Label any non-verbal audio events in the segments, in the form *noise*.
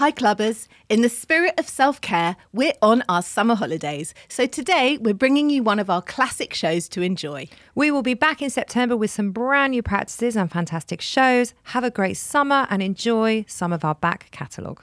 Hi, clubbers. In the spirit of self care, we're on our summer holidays. So today, we're bringing you one of our classic shows to enjoy. We will be back in September with some brand new practices and fantastic shows. Have a great summer and enjoy some of our back catalogue.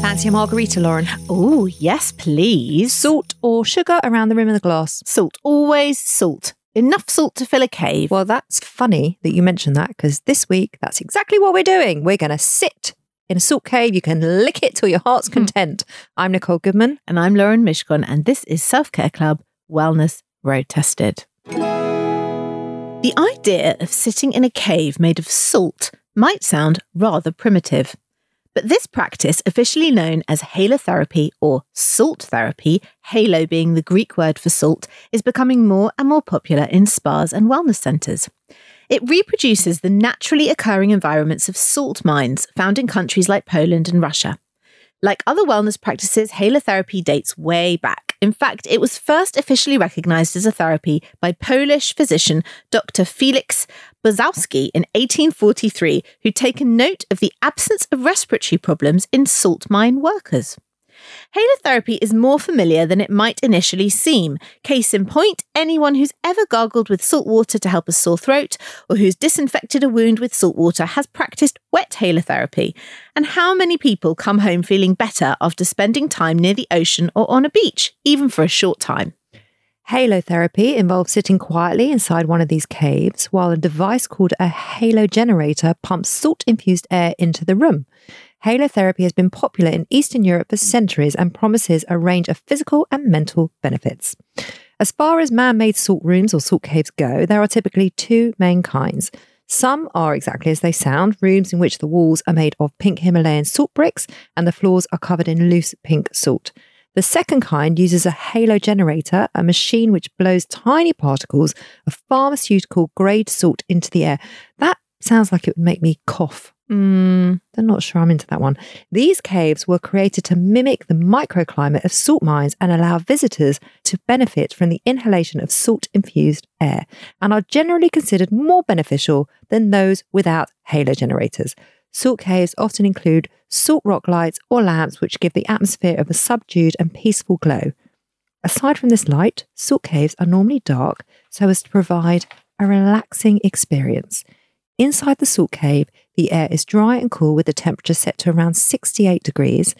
Fancy a margarita, Lauren? Oh, yes, please. Salt or sugar around the rim of the glass? Salt, always salt. Enough salt to fill a cave. Well, that's funny that you mentioned that because this week that's exactly what we're doing. We're going to sit in a salt cave. You can lick it till your heart's hmm. content. I'm Nicole Goodman. And I'm Lauren Mishcon, and this is Self Care Club Wellness Road Tested. The idea of sitting in a cave made of salt might sound rather primitive. But this practice, officially known as halotherapy or salt therapy, halo being the Greek word for salt, is becoming more and more popular in spas and wellness centres. It reproduces the naturally occurring environments of salt mines found in countries like Poland and Russia. Like other wellness practices, halotherapy dates way back. In fact, it was first officially recognized as a therapy by Polish physician Dr. Felix Boczkowski in 1843, who'd taken note of the absence of respiratory problems in salt mine workers. Halotherapy is more familiar than it might initially seem. Case in point, anyone who's ever gargled with salt water to help a sore throat or who's disinfected a wound with salt water has practiced wet halotherapy. And how many people come home feeling better after spending time near the ocean or on a beach, even for a short time? Halotherapy involves sitting quietly inside one of these caves while a device called a halo generator pumps salt infused air into the room. Halotherapy has been popular in Eastern Europe for centuries and promises a range of physical and mental benefits. As far as man made salt rooms or salt caves go, there are typically two main kinds. Some are exactly as they sound rooms in which the walls are made of pink Himalayan salt bricks and the floors are covered in loose pink salt. The second kind uses a halo generator, a machine which blows tiny particles of pharmaceutical grade salt into the air. That sounds like it would make me cough. Mm, I'm not sure I'm into that one. These caves were created to mimic the microclimate of salt mines and allow visitors to benefit from the inhalation of salt infused air and are generally considered more beneficial than those without halo generators. Salt caves often include salt rock lights or lamps which give the atmosphere of a subdued and peaceful glow. Aside from this light, salt caves are normally dark so as to provide a relaxing experience. Inside the salt cave, the air is dry and cool with the temperature set to around 68 degrees.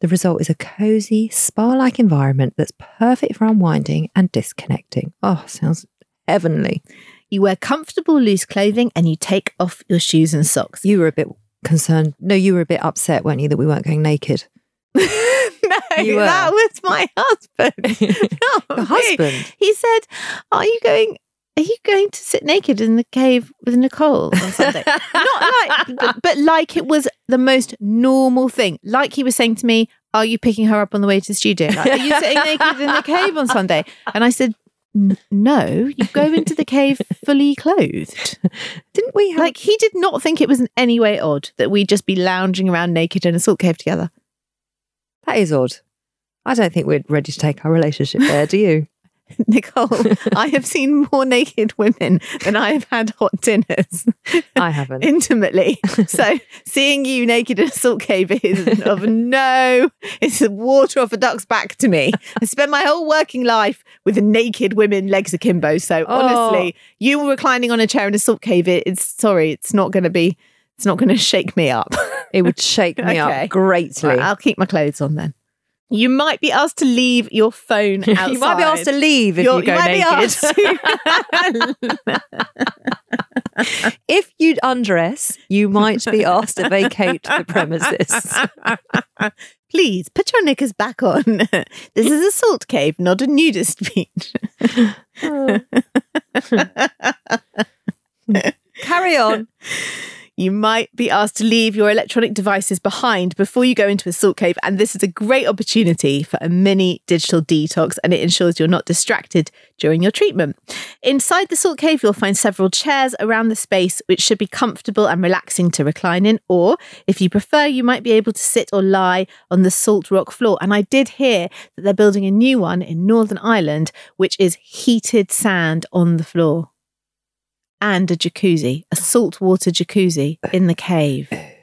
The result is a cozy, spa like environment that's perfect for unwinding and disconnecting. Oh, sounds heavenly. You wear comfortable, loose clothing and you take off your shoes and socks. You were a bit concerned. No, you were a bit upset, weren't you, that we weren't going naked? *laughs* no, that was my husband. *laughs* the husband. He said, "Are you going? Are you going to sit naked in the cave with Nicole on Sunday?" *laughs* Not like, but, but like it was the most normal thing. Like he was saying to me, "Are you picking her up on the way to the studio? Like, are you sitting naked in the cave on Sunday?" And I said, no, you go into the cave *laughs* fully clothed. Didn't we have... Like, he did not think it was in any way odd that we'd just be lounging around naked in a salt cave together. That is odd. I don't think we're ready to take our relationship there, do you? *laughs* Nicole, I have seen more naked women than I have had hot dinners I haven't. *laughs* intimately. So seeing you naked in a salt cave is of no, it's the water off a duck's back to me. I spent my whole working life with naked women, legs akimbo. So Oh. honestly, you reclining on a chair in a salt cave, it, it's sorry, it's not going to be, it's not going to shake me up. it would shake me *laughs* Okay. up greatly. Right, I'll keep my clothes on then. You might be asked to leave your phone outside. *laughs* you might be asked to leave if You're- you go be naked. *laughs* if you'd undress, you might be asked to vacate the premises. *laughs* Please put your knickers back on. this is a salt cave, not a nudist beach. Carry on. You might be asked to leave your electronic devices behind before you go into a salt cave. And this is a great opportunity for a mini digital detox and it ensures you're not distracted during your treatment. Inside the salt cave, you'll find several chairs around the space, which should be comfortable and relaxing to recline in. Or if you prefer, you might be able to sit or lie on the salt rock floor. And I did hear that they're building a new one in Northern Ireland, which is heated sand on the floor and a jacuzzi, a saltwater jacuzzi in the cave. I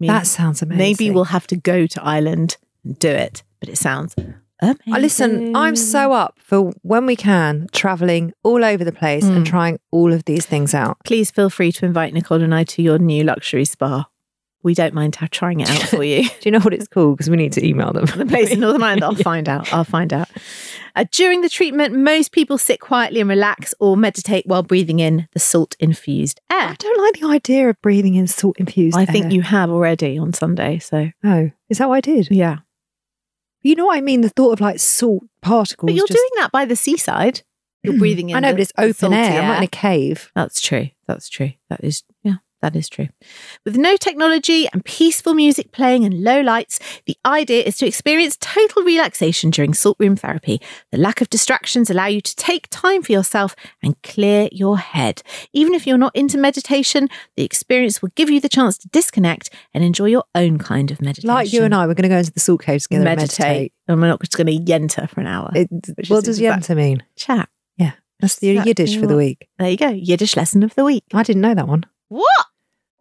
mean, That sounds amazing. maybe we'll have to go to Ireland and do it, but it sounds amazing. Uh, Listen, I'm so up for when we can traveling all over the place and Mm. trying all of these things out. Please feel free to invite Nicole and I to your new luxury spa. We don't mind trying it out for *laughs* you. Do you know what it's called? Because we need to email them. the place in Northern Ireland. *laughs* I'll find out. I'll find out. Uh, during the treatment, most people sit quietly and relax or meditate while breathing in the salt infused air. I don't like the idea of breathing in salt infused. I think you have already on Sunday. So, Oh, is that what I did? yeah. You know what I mean? The thought of like salt particles. But you're just- doing that by the seaside. You're *clears throat* breathing in. I know, but it's open salty air. I'm not in a cave. That's true. That's true. That is, yeah, that is true. With no technology and peaceful music playing and low lights, the idea is to experience total relaxation during salt room therapy. The lack of distractions allow you to take time for yourself and clear your head. Even if you're not into meditation, the experience will give you the chance to disconnect and enjoy your own kind of meditation. Like you and I, we're going to go into the salt cave together meditate. and meditate. And we're not just going to yenter for an hour. It, what does yenta mean? Chat. Yeah. That's the Yiddish for the week. There you go. Yiddish lesson of the week. I didn't know that one. What?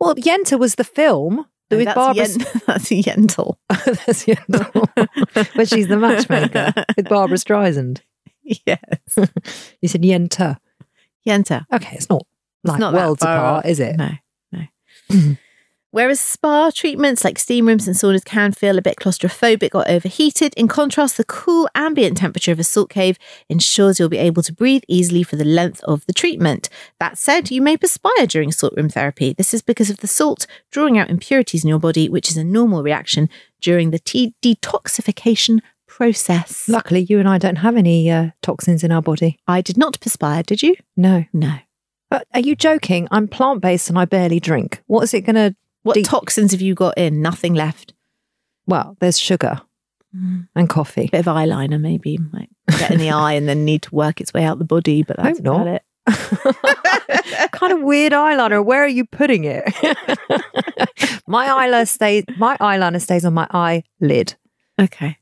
Well, Yenta was the film No, with that's Barbara. yen- *laughs* that's a yental. *laughs* That's Yenta. *laughs* but she's the matchmaker with Barbra Streisand. yes. You said Yenta. Yenta. Okay, it's not like not that worlds apart, off. is it? No, no. *clears throat* Whereas spa treatments like steam rooms and saunas can feel a bit claustrophobic or overheated, in contrast, the cool ambient temperature of a salt cave ensures you'll be able to breathe easily for the length of the treatment. That said, you may perspire during salt room therapy. This is because of the salt drawing out impurities in your body, which is a normal reaction during the t- detoxification process. Luckily, you and I don't have any uh, toxins in our body. I did not perspire, did you? No. No. But are you joking? I'm plant based and I barely drink. What is it going to? What toxins have you got in? Nothing left. Well, there's sugar mm. and coffee. bit of eyeliner maybe might get in the *laughs* eye and then need to work its way out the body but that's not. about it *laughs* kind of weird eyeliner. Where are you putting it? *laughs* my eyeliner stays. My eyeliner stays on my eyelid. okay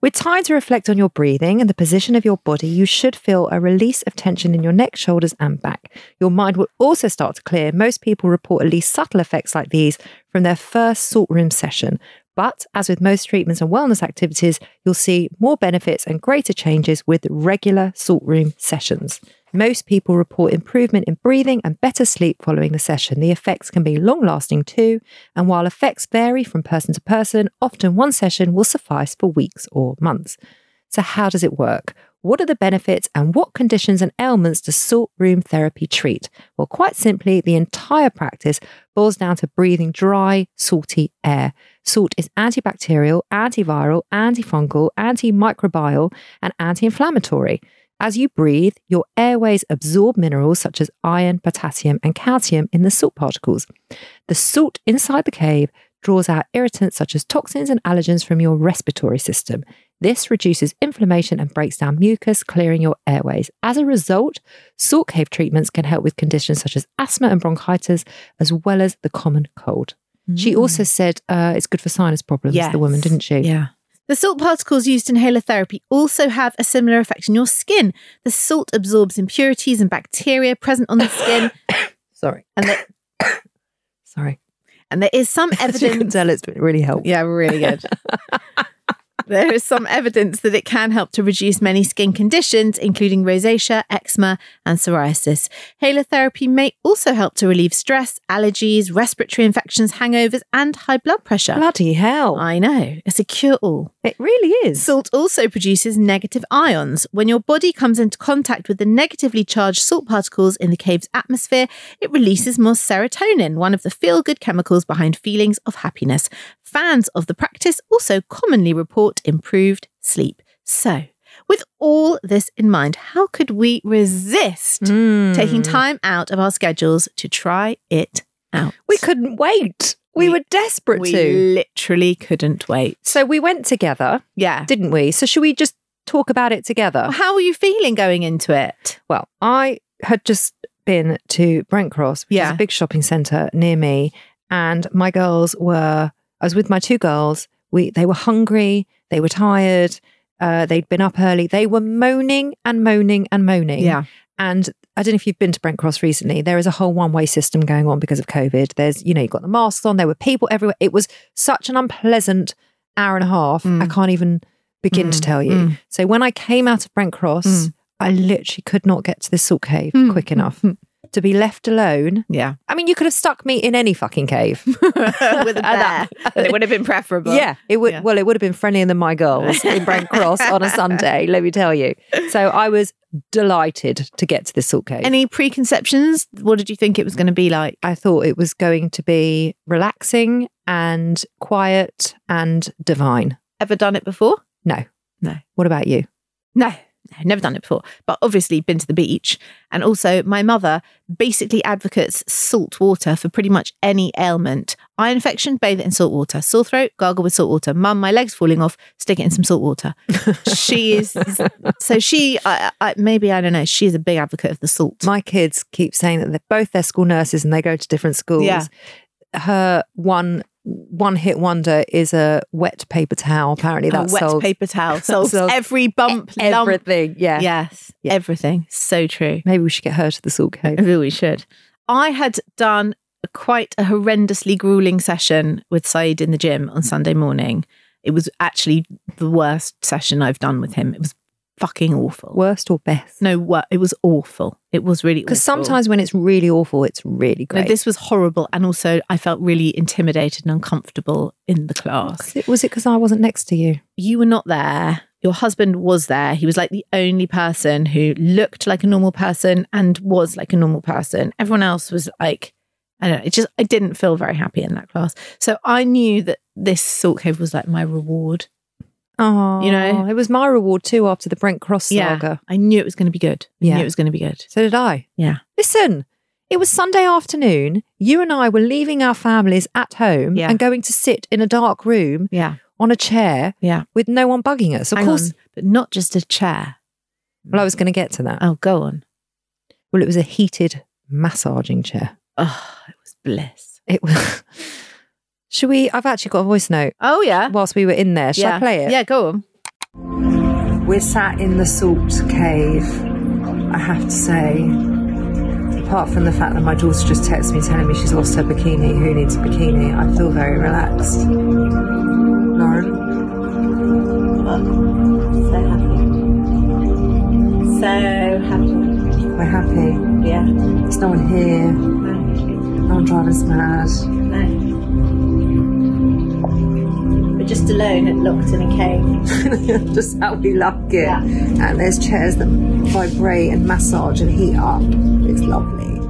With time to reflect on your breathing and the position of your body, you should feel a release of tension in your neck, shoulders, and back. Your mind will also start to clear. Most people report at least subtle effects like these from their first salt room session. But as with most treatments and wellness activities, you'll see more benefits and greater changes with regular salt room sessions. Most people report improvement in breathing and better sleep following the session. The effects can be long lasting too, and while effects vary from person to person, often one session will suffice for weeks or months. So, how does it work? What are the benefits and what conditions and ailments does salt room therapy treat? Well, quite simply, the entire practice boils down to breathing dry, salty air. Salt is antibacterial, antiviral, antifungal, antimicrobial, and anti inflammatory. As you breathe, your airways absorb minerals such as iron, potassium, and calcium in the salt particles. The salt inside the cave draws out irritants such as toxins and allergens from your respiratory system. This reduces inflammation and breaks down mucus, clearing your airways. As a result, salt cave treatments can help with conditions such as asthma and bronchitis, as well as the common cold. She also said uh, it's good for sinus problems, the woman, didn't she? yeah The salt particles used in halotherapy also have a similar effect on your skin. The salt absorbs impurities and bacteria present on the skin, *coughs* Sorry. and there, Sorry. and there is some *laughs* As you can evidence. tell, it's really helpful. Yeah, really good. *laughs* there is some evidence that it can help to reduce many skin conditions, including rosacea, eczema, and psoriasis. Halotherapy may also help to relieve stress, allergies, respiratory infections, hangovers, and high blood pressure. Bloody hell. I know, it's a cure all. it really is. Salt also produces negative ions. When your body comes into contact with the negatively charged salt particles in the cave's atmosphere, it releases more serotonin, one of the feel good chemicals behind feelings of happiness. Fans of the practice also commonly report improved sleep. So, with all this in mind, how could we resist Mm. taking time out of our schedules to try it out? We couldn't wait. We, We- were desperate We to. literally couldn't wait. So we went together, Yeah. didn't we? So should we just talk about it together? How were you feeling going into it? Well, I had just been to Brent Cross, which is Yeah. a big shopping centre near me, and my girls were. I was with my two girls. We they were hungry. They were tired. Uh, they'd been up early. They were moaning and moaning and moaning. Yeah. And I don't know if you've been to Brent Cross recently. There is a whole one way system going on because of COVID. There's, you know, you've got the masks on. There were people everywhere. It was such an unpleasant hour and a half. Mm. I can't even begin to Mm, tell you. mm. So when I came out of Brent Cross, Mm. I literally could not get to this salt cave Mm, quick enough mm, to be left alone. Yeah. I mean, you could have stuck me in any fucking cave. *laughs* *laughs* With a bear. that- it would have been preferable. yeah, it would. Yeah. Well, it would have been friendlier than my girls in Brent *laughs* Cross on a Sunday. Let me tell you. So I was delighted to get to this salt cave. Any preconceptions? What did you think it was going to be like? I thought it was going to be relaxing and quiet and divine. Ever done it before? No, No. What about you? No. No, never done it before, but obviously been to the beach. And also, my mother basically advocates salt water for pretty much any ailment. Eye infection, bathe it in salt water. Sore throat, gargle with salt water. Mum, my leg's falling off, stick it in some salt water. *laughs* she is, so she, I, I, maybe, I don't know, she's a big advocate of the salt. My kids keep saying that they're both their school nurses and they go to different schools. Yeah. Her one one hit wonder is a wet paper towel. Apparently, that's a wet sold paper towel *laughs* solves solves every bump, lump. everything. Yeah. Yes, Yeah. everything. So true. Maybe we should get her to the salt cave. Maybe we should. I had done quite a horrendously grueling session with Saeed in the gym on Sunday morning. It was actually the worst session I've done with him. It was fucking awful. Worst or best? No, what? It was awful. It was really Because sometimes when it's really awful, it's really No, great. this was horrible, and also I felt really intimidated and uncomfortable in the class. Was it- was it because I wasn't next to you? you were not there. Your husband was there. He was like the only person who looked like a normal person and was like a normal person. Everyone else was like, I don't know. It just, I didn't feel very happy in that class. So I knew that this salt cave was like my reward. Oh, You know? Oh, it was my reward too after the Brent Cross saga. I knew it was going to be good. I Yeah. knew it was going to be good. So did I. Yeah. Listen, it was Sunday afternoon. You and I were leaving our families at home Yeah. and going to sit in a dark room Yeah. on a chair Yeah. with no one bugging us. Of Hang course. on, but not just a chair. Well, I was going to get to that. Oh, go on. Well, it was a heated massaging chair. Oh, it was bliss. It was. *laughs* Should we? I've actually got a voice note Oh, yeah. whilst we were in there. Shall yeah. I play it? Yeah, go on. We're sat in the salt cave. I have to say, apart from the fact that my daughter just texted me telling me she's lost her bikini, who needs a bikini, I feel very relaxed. Lauren? So happy. So happy. We're happy. Yeah. There's no one here. No one driving us mad. No. We're just alone and locked in a cave. Just how we like it. Yeah. And there's chairs that vibrate and massage and heat up. It's lovely.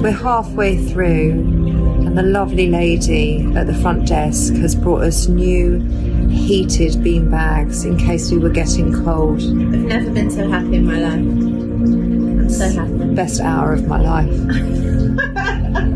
We're halfway through, and the lovely lady at the front desk has brought us new heated bean bags in case we were getting cold. I've never been so happy in my life. I'm so happy. Best hour of my life. *laughs*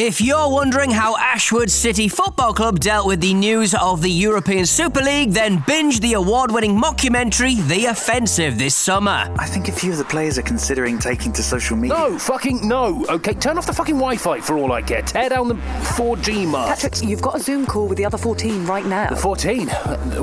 If you're wondering how Ashwood City Football Club dealt with the news of the European Super League, then binge the award winning mockumentary The Offensive this summer. I think a few of the players are considering taking to social media. No, fucking no. Okay, turn off the fucking Wi Fi for all I care. Tear down the 4G mast. Patrick, you've got a Zoom call with the other 14 right now. The 14?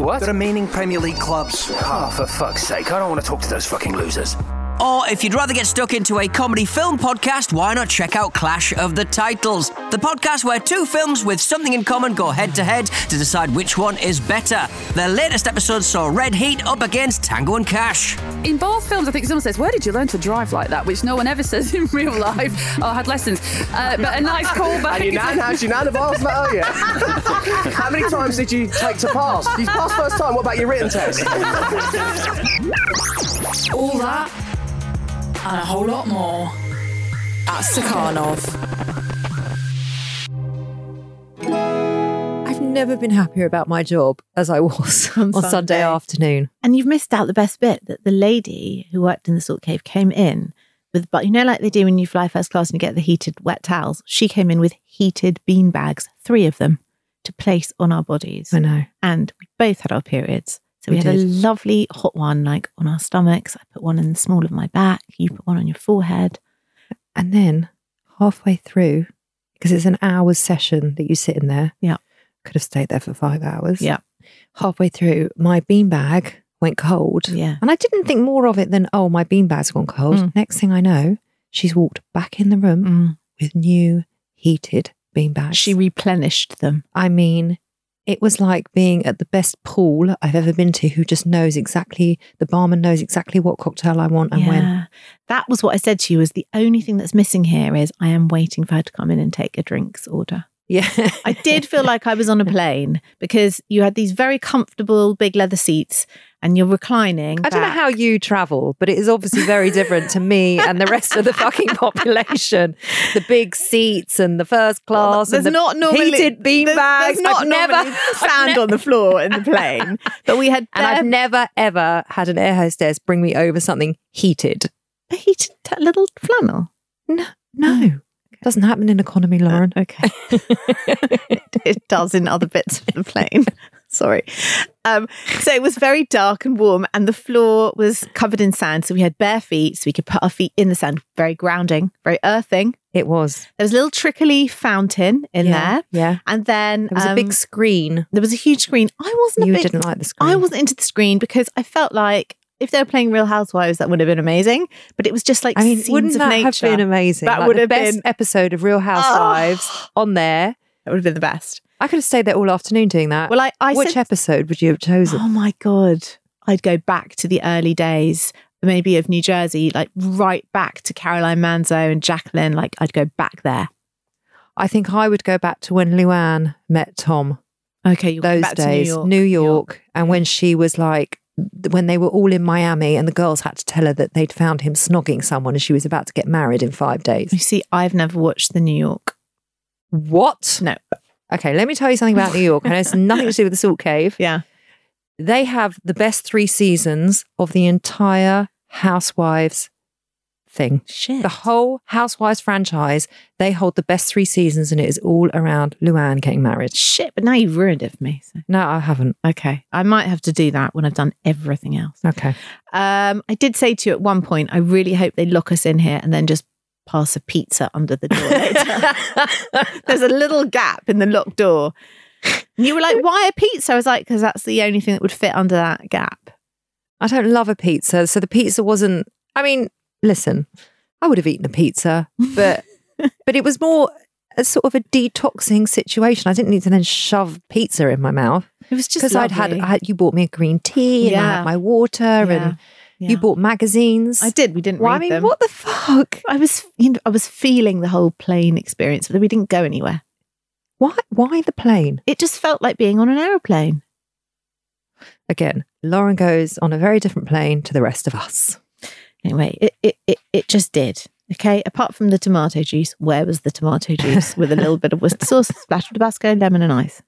What? The remaining Premier League clubs. Oh, for fuck's sake. I don't want to talk to those fucking losers. Or if you'd rather get stuck into a comedy film podcast, why not check out Clash of the Titles, the podcast where two films with something in common go head to head to decide which one is better. Their latest episode saw Red Heat up against Tango and Cash. In both films, I think someone says, Where did you learn to drive like that? Which no one ever *laughs* says in real life. Oh, I had lessons. Uh, but a nice *laughs* callback. And your nan has your nan balls met you. *laughs* How many times did you take to pass? You passed first time, what about your written test? All that and a whole lot more at Stakhanov. I've never been happier about my job as I was *laughs* on, Sunday. Sunday. afternoon. And you've missed out the best bit that the lady who worked in the salt cave came in with, but you know, like they do when you fly first class and you get the heated wet towels. She came in with heated bean bags, three of them, to place on our bodies. I know. And we both had our periods. So we, We had a lovely hot one, like on our stomachs. I put one in the small of my back. You put one on your forehead. And then halfway through, because it's an hour's session that you sit in there. Yeah. Could have stayed there for five hours. Yeah. Halfway through, my beanbag went cold. Yeah. And I didn't think more of it than, oh, my beanbag's gone cold. Mm. Next thing I know, she's walked back in the room Mm. with new heated beanbags. She replenished them. I mean, it was like being at the best pool I've ever been to, who just knows exactly, the barman knows exactly what cocktail I want and when. That was what I said to you. Is the only thing that's missing here is I am waiting for her to come in and take a drinks order. Yeah. I did feel like I was on a plane because you had these very comfortable big leather seats and you're reclining. I don't know how you travel, but it is obviously very different to me and the rest of the fucking *laughs* population. The big seats and the first class There's and the not normally heated bean there's, bags. There's not I've never *laughs* sand on the floor in the plane, but we had *laughs* and I've never ever had an air hostess bring me over something heated. a heated t- little flannel. No, no, doesn't happen in economy, Lauren. Okay, *laughs* it does in other bits of the plane. *laughs* Sorry. Um, so it was very dark and warm, and the floor was covered in sand. So we had bare feet, so we could put our feet in the sand. Very grounding, very earthing. It was. There was a little trickly fountain in Yeah, there. yeah. And then There was a um, big screen. There was a huge screen. I wasn't. A You big, didn't like the screen. I wasn't into the screen because I felt like if they were playing Real Housewives, that would have been amazing. But it was just like I mean, scenes wouldn't of that nature. have been amazing? That Like would the have best been. episode of Real *gasps* Housewives on there. That would have been the best. I could have stayed there all afternoon doing that. Well, I, I Which said, episode would you have chosen? Oh my god, I'd go back to the early days, maybe of New Jersey, like right back to Caroline Manzo and Jacqueline. Like I'd go back there. I think I would go back to when Luann met Tom. Okay, those back to New days, York. New York, and when she was like, when they were all in Miami, and the girls had to tell her that they'd found him snogging someone, and she was about to get married in five days. You see, I've never watched the New York. What? No. Okay, let me tell you something about New York. I know it's *laughs* nothing to do with the Salt Cave. Yeah. They have the best three seasons of the entire Housewives thing. Shit. The whole Housewives franchise, they hold the best three seasons, and it is all around Luann getting married. Shit, but now you've ruined it for me. So. No, I haven't. Okay, I might have to do that when I've done everything else. Okay. Um, I did say to you at one point, I really hope they lock us in here and then just pass a pizza under the door. *laughs* There's a little gap in the locked door. And you were like, why a pizza? I was like, because that's the only thing that would fit under that gap. I don't love a pizza, so the pizza wasn't. I mean, listen, I would have eaten a pizza, but *laughs* but it was more a sort of a detoxing situation. I didn't need to then shove pizza in my mouth. It was just because I'd had. I you bought me a green tea and I Yeah. had my water Yeah. and Yeah. you bought magazines. I did. We didn't Well, I mean, them. what the fuck? I was, you know, I was feeling the whole plane experience, but we didn't go anywhere. Why? Why the plane? It just felt like being on an aeroplane. Again, Lauren goes on a very different plane to the rest of us. Anyway, it, it, it, it just did. Okay. Apart from the tomato juice, where was the tomato juice with a little bit of Worcester sauce, *laughs* splash of Tabasco, lemon, and ice?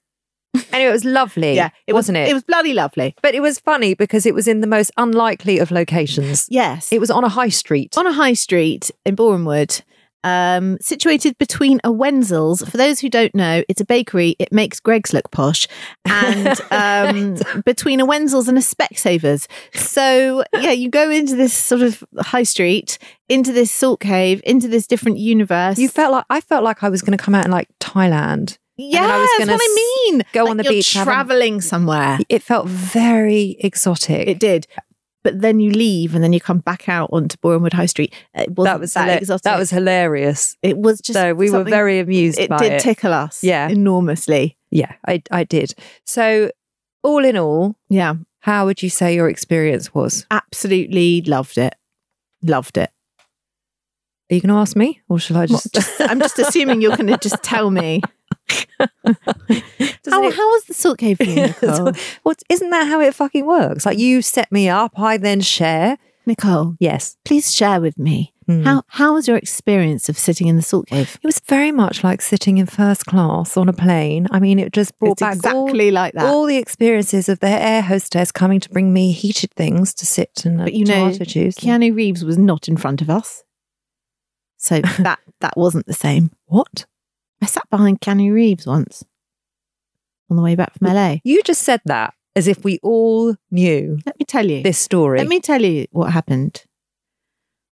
Anyway, it was lovely. Yeah, it wasn't was, it? It was bloody lovely. But it was funny because it was in the most unlikely of locations. Yes. It was on a high street. on a high street in Bournemouth, um, situated between a Wenzel's. For those who don't know, it's a bakery. It makes Greggs look posh, and *laughs* um, between a Wenzel's and a Specsavers. So yeah, you go into this sort of high street, into this salt cave, into this different universe. You felt like I felt like I was going to come out in like Thailand. yeah, that's what I mean. go Like on the beach traveling somewhere. It felt very exotic. It did. But then you leave and then you come back out onto Bournemouth High Street. It wasn't that was that hila- exotic. that was hilarious. It was just so we were very amused It did it. tickle us, Yeah. enormously. Yeah, I I did. So all in all, Yeah, how would you say your experience was? absolutely loved it. Loved it. Are you going to ask me, or shall I just? just- I'm just assuming you're going to just *laughs* tell me. *laughs* How, it- how was the salt cave for you, *laughs* Nicole? What isn't that how it fucking works? Like you set me up, I then share. Nicole, Yes, please share with me. Hmm. How how was your experience of sitting in the salt cave? it was very much like sitting in first class on a plane. I mean, it just brought It's back all- exactly like that. all the experiences of the air hostess coming to bring me heated things to sit and but you know, tomato juice. Keanu Reeves was not in front of us, so *laughs* that that wasn't the same. what? I sat behind Keanu Reeves once on the way back from LA. You just said that as if we all knew Let me tell you this story. Let me tell you what happened.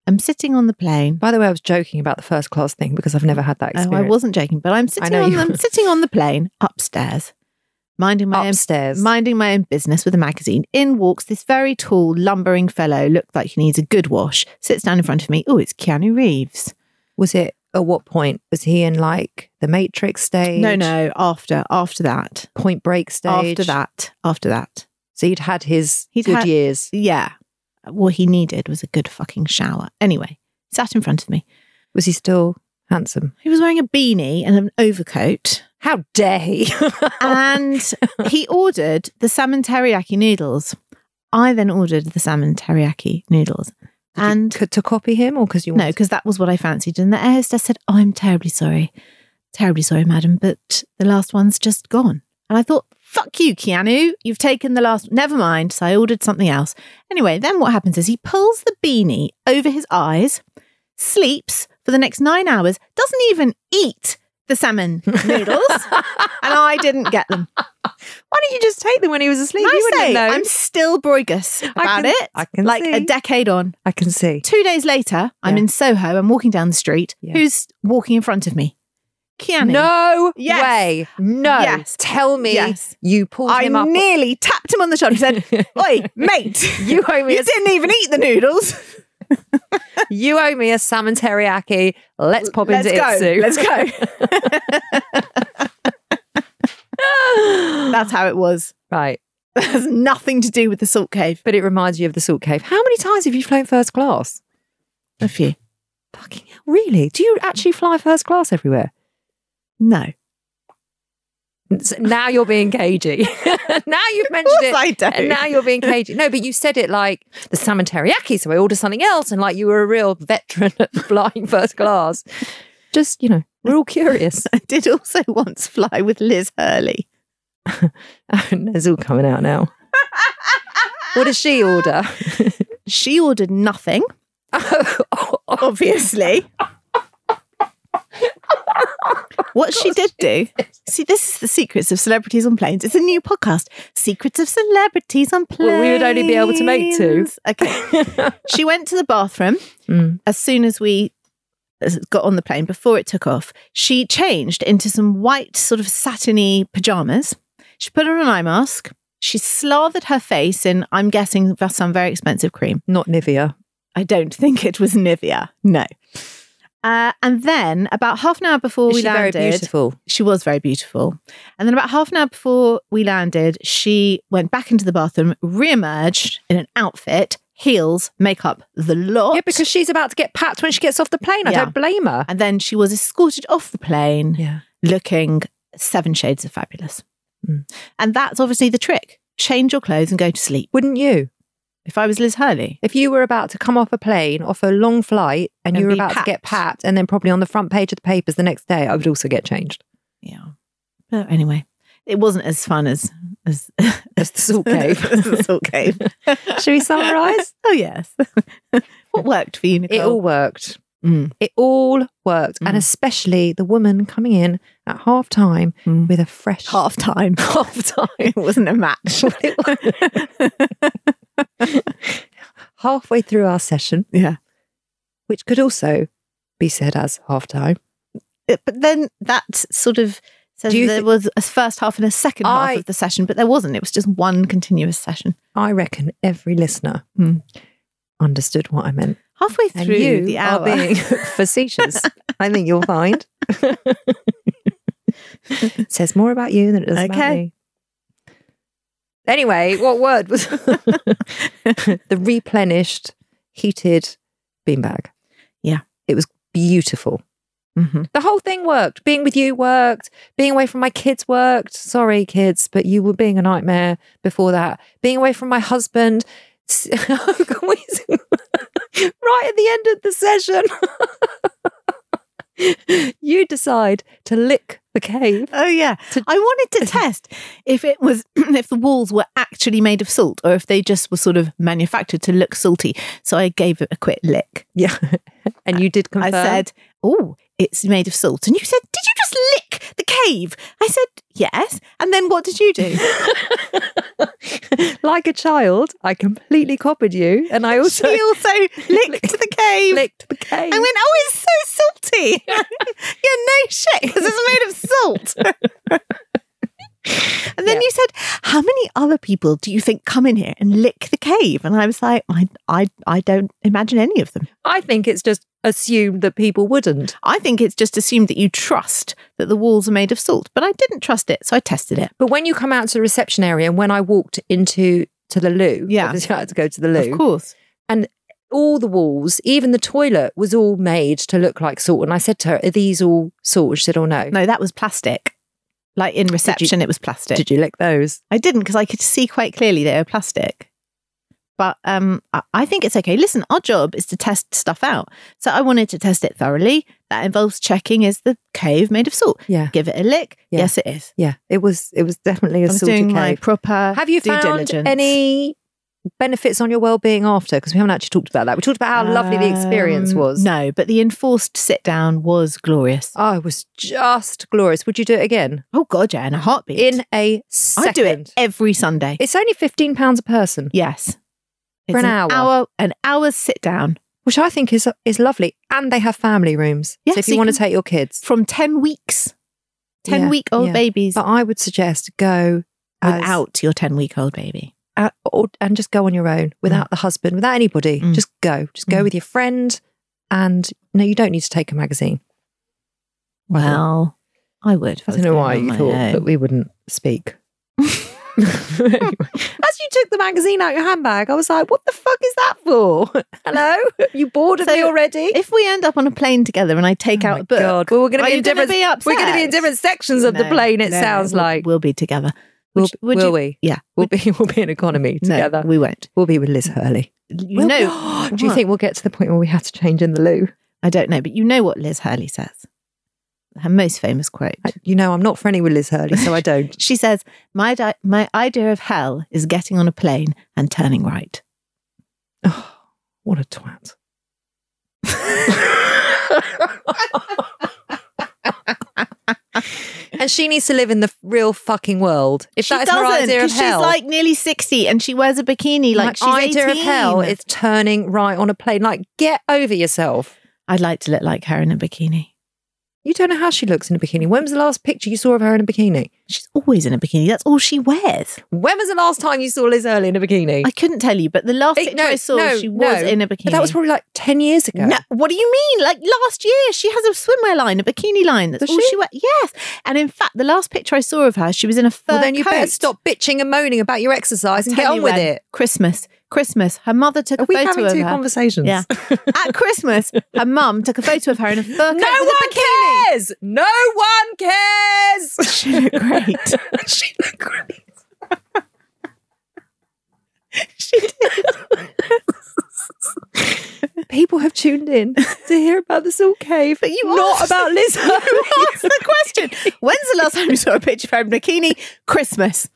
I'm sitting on the plane. By the way, I was joking about the first class thing because I've never had that Oh. I wasn't joking, but I'm sitting know on I'm *laughs* sitting on the plane upstairs, minding my upstairs. own minding my own business with a magazine. In walks this very tall, lumbering fellow, looked like he needs a good wash. Sits down in front of me. Oh, it's Keanu Reeves. was it at what point was he in like the Matrix stage? No, no, after after that, Point Break stage. after that, after that. so he'd had his He'd good had- years. Yeah, what he needed was a good fucking shower. Anyway, sat in front of me. Was he still handsome? He was wearing a beanie and an overcoat. How dare he? *laughs* and he ordered the salmon teriyaki noodles. I then ordered the salmon teriyaki noodles. And C- to copy him, or because you no, because that was what I fancied. And the air hostess said, oh, I'm terribly sorry. Terribly sorry, madam, but the last one's just gone. And I thought, fuck you, Keanu. You've taken the last. Never mind. So I ordered something else. Anyway, then what happens is he pulls the beanie over his eyes, sleeps for the next nine hours, doesn't even eat the salmon noodles, *laughs* and I didn't get them. Why don't you just take them when he was asleep? I you wouldn't say, known. I'm still broigus about can- it. I can like a decade on. I can see. Two days later, I'm in Soho. I'm walking down the street. Yeah. Who's walking in front of me? Keanu. No Yes. way. No. Yes. Tell me Yes. you pulled I him up. nearly tapped him on the shoulder and said, *laughs* Oi, mate, You owe me you a- didn't even eat the noodles. *laughs* you owe me a salmon teriyaki. Let's pop Let's into go. Itsu. Let's go. *laughs* That's how it was. *gasps* right. *laughs* That has nothing to do with the salt cave. But it reminds you of the Salt Cave. How many times have you flown first class? A few. Fucking hell. Really? Do you actually fly first class everywhere? No. S- Now you're being cagey. *laughs* now you've mentioned it. I don't. And now you're being cagey. No, but you said it like the salmon teriyaki, so I ordered something else, and like you were a real veteran *laughs* at flying first class. Just, you know, we're all curious. *laughs* I did also once fly with Liz Hurley. *laughs* It's all coming out now. *laughs* what does she order? She ordered nothing, obviously. what she did do, see, this is the secrets of celebrities on planes. It's a new podcast, Secrets of Celebrities on Planes. Well, we would only be able to make two. Okay. she went to the bathroom Mm. as soon as we got on the plane before it took off. She changed into some white, sort of satiny pajamas. She put on an eye mask. She slathered her face in, I'm guessing, some very expensive cream. Not Nivea. I don't think it was Nivea. No. Uh, and then about half an hour before Is we she very landed, beautiful? she was very beautiful. And then about half an hour before we landed, she went back into the bathroom, re-emerged in an outfit, heels, make up the lot. Yeah, because she's about to get packed when she gets off the plane. I Yeah. don't blame her. and then she was escorted off the plane, Yeah. looking seven shades of fabulous. Mm. And that's obviously the trick: change your clothes and go to sleep. Wouldn't you? If I was Liz Hurley, If you were about to come off a plane, off a long flight, and, And you were about to get packed, and then probably on the front page of the papers the next day, I would also get changed. yeah. But anyway, it wasn't as fun as as, As *laughs* the salt cave. *laughs* as the salt cave. *laughs* Should we summarise? Oh yes. what worked for you, Nicole? It all worked. Mm. It all worked. And Mm. especially the woman coming in at half time Mm. with a fresh half time. half time. It wasn't a match. halfway through our session, yeah. which could also be said as half time. But then that sort of says there thi- was a first half and a second I- half of the session, but there wasn't. It was just one continuous session. I reckon every listener Hmm. understood what I meant. Halfway through you the are hour, being *laughs* facetious. I think you'll find. *laughs* Says more about you than it does about Okay. me. Anyway, what word was *laughs* the replenished, heated beanbag? Yeah. It was beautiful. Mhm. The whole thing worked. Being with you worked. Being away from my kids worked. Sorry, kids, but you were being a nightmare before that. Being away from my husband. *laughs* *laughs* right at the end of the session, *laughs* you decide to lick the cave. Oh yeah, To- I wanted to test if it was *clears throat* if the walls were actually made of salt or if they just were sort of manufactured to look salty. So I gave it a quick lick. Yeah. And you did confirm. I said, "Oh, it's made of salt," and you said, "Did you just lick the cave?" I said, "Yes." And then what did you do? *laughs* like a child, I completely copied you. And I also *laughs* she *laughs* also licked the cave. licked the cave. I went, "Oh, it's so salty." yeah, no shit, because it's made of salt. And then Yeah. you said, "How many other people do you think come in here and lick the cave?" And I was like, "I, I, I don't imagine any of them. I think it's just assumed that people wouldn't. I think it's just assumed that you trust that the walls are made of salt." But I didn't trust it, so I tested it. But when you come out to the reception area and when I walked into to the loo, Yeah. obviously I had to go to the loo. Of course, And all the walls, even the toilet, was all made to look like salt. And I said to her, Are these all salt? She said, Oh no. no, that was plastic. Like in reception, it was plastic. Did you lick those? I didn't because I could see quite clearly they were plastic. But um, I- I think it's okay. Listen, our job is to test stuff out. So I wanted to test it thoroughly. That involves checking is the cave made of salt. Yeah. Give it a lick. Yeah. Yes, it is. Yeah. It was it was definitely a salty my cave. proper Have you due found diligence. any benefits on your well-being after? Because we haven't actually talked about that. We talked about how lovely the experience Um, was. No, but the enforced sit down was glorious. Oh, it was just glorious. Would you do it again? Oh God, yeah, in a heartbeat. In a second. I do it every Sunday. It's only fifteen pounds a person. Yes, For It's an hour. hour, an hour's sit down which I think is is lovely. And they have family rooms. Yes, so if you you want to take your kids, from ten weeks. Ten Yeah, week old yeah. babies But I would suggest go without your ten week old baby. Uh, or, and just go on your own without the husband, without anybody. Mm. Just go. Just go Mm. with your friend. And no, you don't need to take a magazine. Well, I would. if I don't know why you thought own. that we wouldn't speak. Anyway, *laughs* *laughs* as you took the magazine out your handbag, I was like, "What the fuck is that for? *laughs* Hello, you bored of So, me already?" If we end up on a plane together and I take Oh out a book, God. Well, we're going to be in different. Be we're going to be in different sections of the plane. It no, sounds we'll- like we'll be together. Will, Would- would will you- we? Yeah, *laughs* We'll be. We'll be in economy No, together. we won't. We'll be with Liz Hurley. You Will- know, *gasps* Do you think we'll get to the point where we have to change in the loo? I don't know, but you know what Liz Hurley says. Her most famous quote. I- You know, I'm not friendly with Liz Hurley, so I *laughs* don't. She says, "My di- my idea of hell is getting on a plane and turning right." oh, what a twat. *laughs* and she needs to live in the real fucking world. If she that is doesn't, idea of hell, she's like nearly sixty and she wears a bikini like she's idea 18. of hell is turning right on a plane. Like, get over yourself. I'd like to look like her in a bikini. You don't know how she looks in a bikini. When was the last picture you saw of her in a bikini? She's always in a bikini. That's all she wears. When was the last time you saw Liz Hurley in a bikini? I couldn't tell you, but the last Eh, picture I saw, she was in a bikini. But that was probably like 10 years ago. No, what do you mean? Like last year, she has a swimwear line, a bikini line. That's Does all she? she wears. Yes, and in fact, the last picture I saw of her, she was in a fur well, then you better stop bitching and moaning about your exercise and Tell get on with when. it. Christmas, Christmas. Her mother took Are a we photo having of two her. conversations? Yeah, *laughs* at Christmas, her mum took a photo of her in a fur coat. No with a bikini. cares. No one cares. *laughs* She looked great. *laughs* she looked great. she did. People have tuned in to hear about the Salt Cave, But you are. not asked- about Liz *laughs* You asked the question. When's the last time you saw a picture of her in a bikini? Christmas.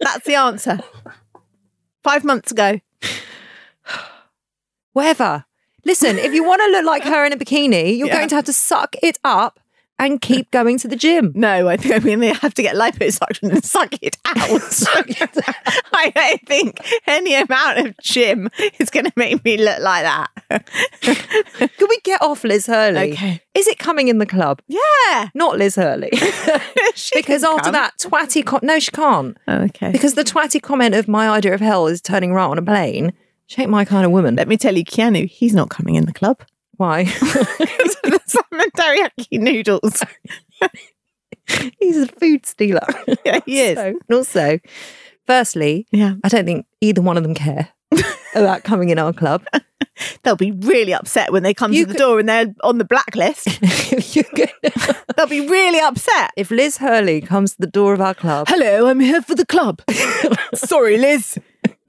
That's the answer. Five months ago. Whatever. Listen, if you want to look like her in a bikini, you're Yeah. going to have to suck it up and keep going to the gym. *laughs* No, I think I mean they have to get liposuction and suck it out. *laughs* *laughs* I don't think any amount of gym is going to make me look like that. Can we get off Liz Hurley? Okay. Is it coming in the club? Yeah, Not Liz Hurley. Because after come. that twatty com- no she can't Oh, okay. because the twatty comment of my idea of hell is turning right on a plane she ain't my kind of woman Let me tell you, Keanu, he's not coming in the club. why Because of the salmon teriyaki noodles. *laughs* he's a food stealer *laughs* Yeah, he is. so, and also firstly Yeah, i don't think either one of them care *laughs* about coming in our club they'll be really upset when they come You to the could- door and they're on the blacklist. Gonna- they'll be really upset. if liz hurley comes to the door of our club Hello, I'm here for the club. Sorry, Liz.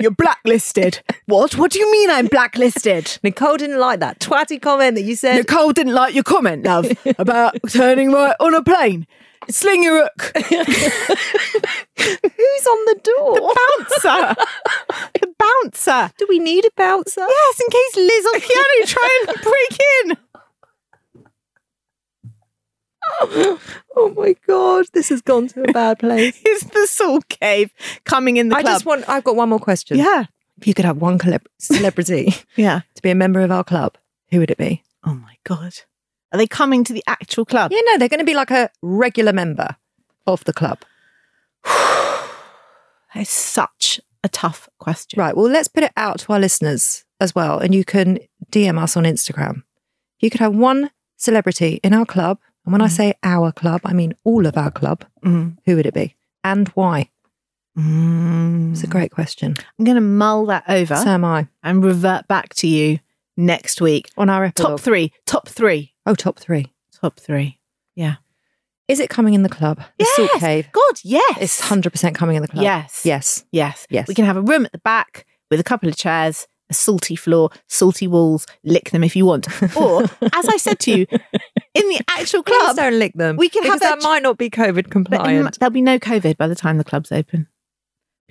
You're blacklisted. What? What do you mean I'm blacklisted? *laughs* nicole didn't like that twatty comment that you said Nicole didn't like your comment, love, *laughs* about turning right on a plane. Sling your hook. *laughs* who's on the door Bouncer. the bouncer. do we need a bouncer Yes, in case Liz or Keanu try and break in. Oh my god this has gone to a bad place *laughs* Is the Salt Cave coming in the club. I club? just want. I've got one more question. yeah. If you could have one celeb- celebrity *laughs* Yeah. to be a member of our club, who would it be? Oh my God. Are they coming to the actual club? Yeah, no, they're going to be like a regular member of the club. *sighs* It's such a tough question. Right. Well, let's put it out to our listeners as well, and you can DM us on Instagram. If you could have one celebrity in our club, and when I say our club, I mean all of our club, Mm. who would it be, and why? Mm. It's a great question. I'm going to mull that over So am I and revert back to you next week. on our epilogue. Top three. Top three. Oh, top three. Top three. Yeah. Is it coming in the club? The Salt Yes. Cave. God, yes. It's hundred percent coming in the club. Yes. Yes. Yes. Yes. We can have a room at the back with a couple of chairs, a salty floor, salty walls, lick them if you want. *laughs* Or, as I said to you, in the actual Please club, don't lick them. We can because have that that- might not be COVID but in- compliant. there'll be no COVID by the time the club's open.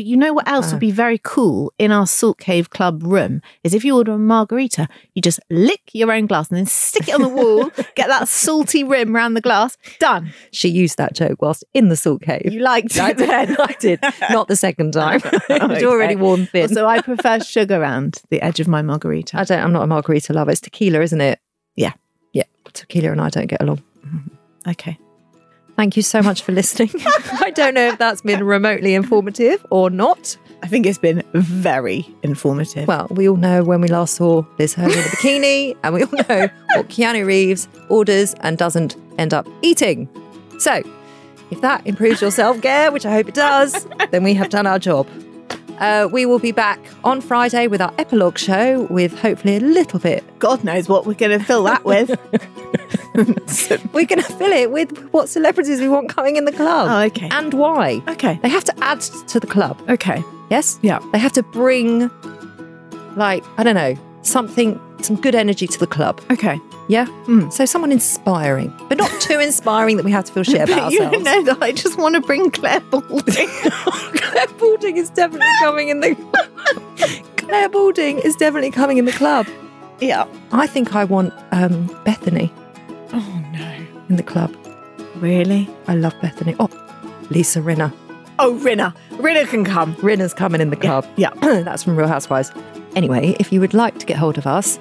But you know what else Uh. would be very cool in our Salt Cave Club room is if you order a margarita, you just lick your own glass and then stick it on the wall, *laughs* get that salty rim around the glass. Done. She used that joke whilst in the salt cave. You liked I it then. I did. Not the second time. *laughs* *laughs* it was Okay. already worn thin. So I prefer sugar around the edge of my margarita. I don't. I'm not a margarita lover. It's tequila, isn't it? Yeah. Yeah. Tequila and I don't get along. Okay. Thank you so much for listening. *laughs* I don't know if that's been remotely informative or not. I think it's been very informative. Well, we all know when we last saw Liz Hurley in a bikini, *laughs* and we all know what Keanu Reeves orders and doesn't end up eating. So, if that improves your self care, which I hope it does, *laughs* then we have done our job. Uh, we will be back on Friday with our epilogue show with hopefully a little bit. God knows what we're going to fill that with. We're going to fill it with what celebrities we want coming in the club. Oh, okay. And why. Okay. They have to add to the club. Okay. Yes? Yeah. They have to bring, like, I don't know, something, some good energy to the club. Okay. Yeah? Mm. So someone inspiring, but not too *laughs* inspiring that we have to feel shit about you ourselves. know that I just want to bring Clare Balding. *laughs* *laughs* Clare Balding is definitely coming in the Clare Balding is definitely coming in the club. yeah. I think I want um, Bethany Oh no. in the club. Really? I love Bethany. Oh, Lisa Rinna. Oh, Rinna. Rinna can come. Rinna's coming in the club. Yeah. *clears throat* That's from Real Housewives. Anyway, if you would like to get hold of us,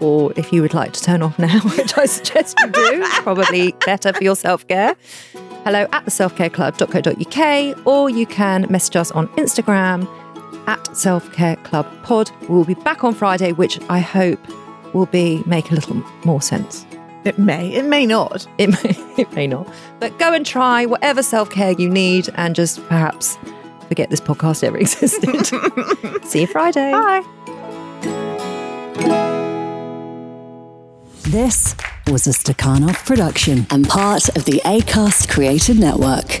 or if you would like to turn off now, *laughs* which I suggest you do, probably *laughs* better for your self care. Hello at the selfcareclub.co.uk, or you can message us on Instagram at selfcareclubpod. We'll be back on Friday, which I hope will be make a little more sense. It may. It may not. *laughs* It may, it may not. But go and try whatever self care you need and just perhaps forget this podcast ever *laughs* existed. *laughs* See you Friday. Bye. This was a Stakhanov production and part of the ACAST Created Network.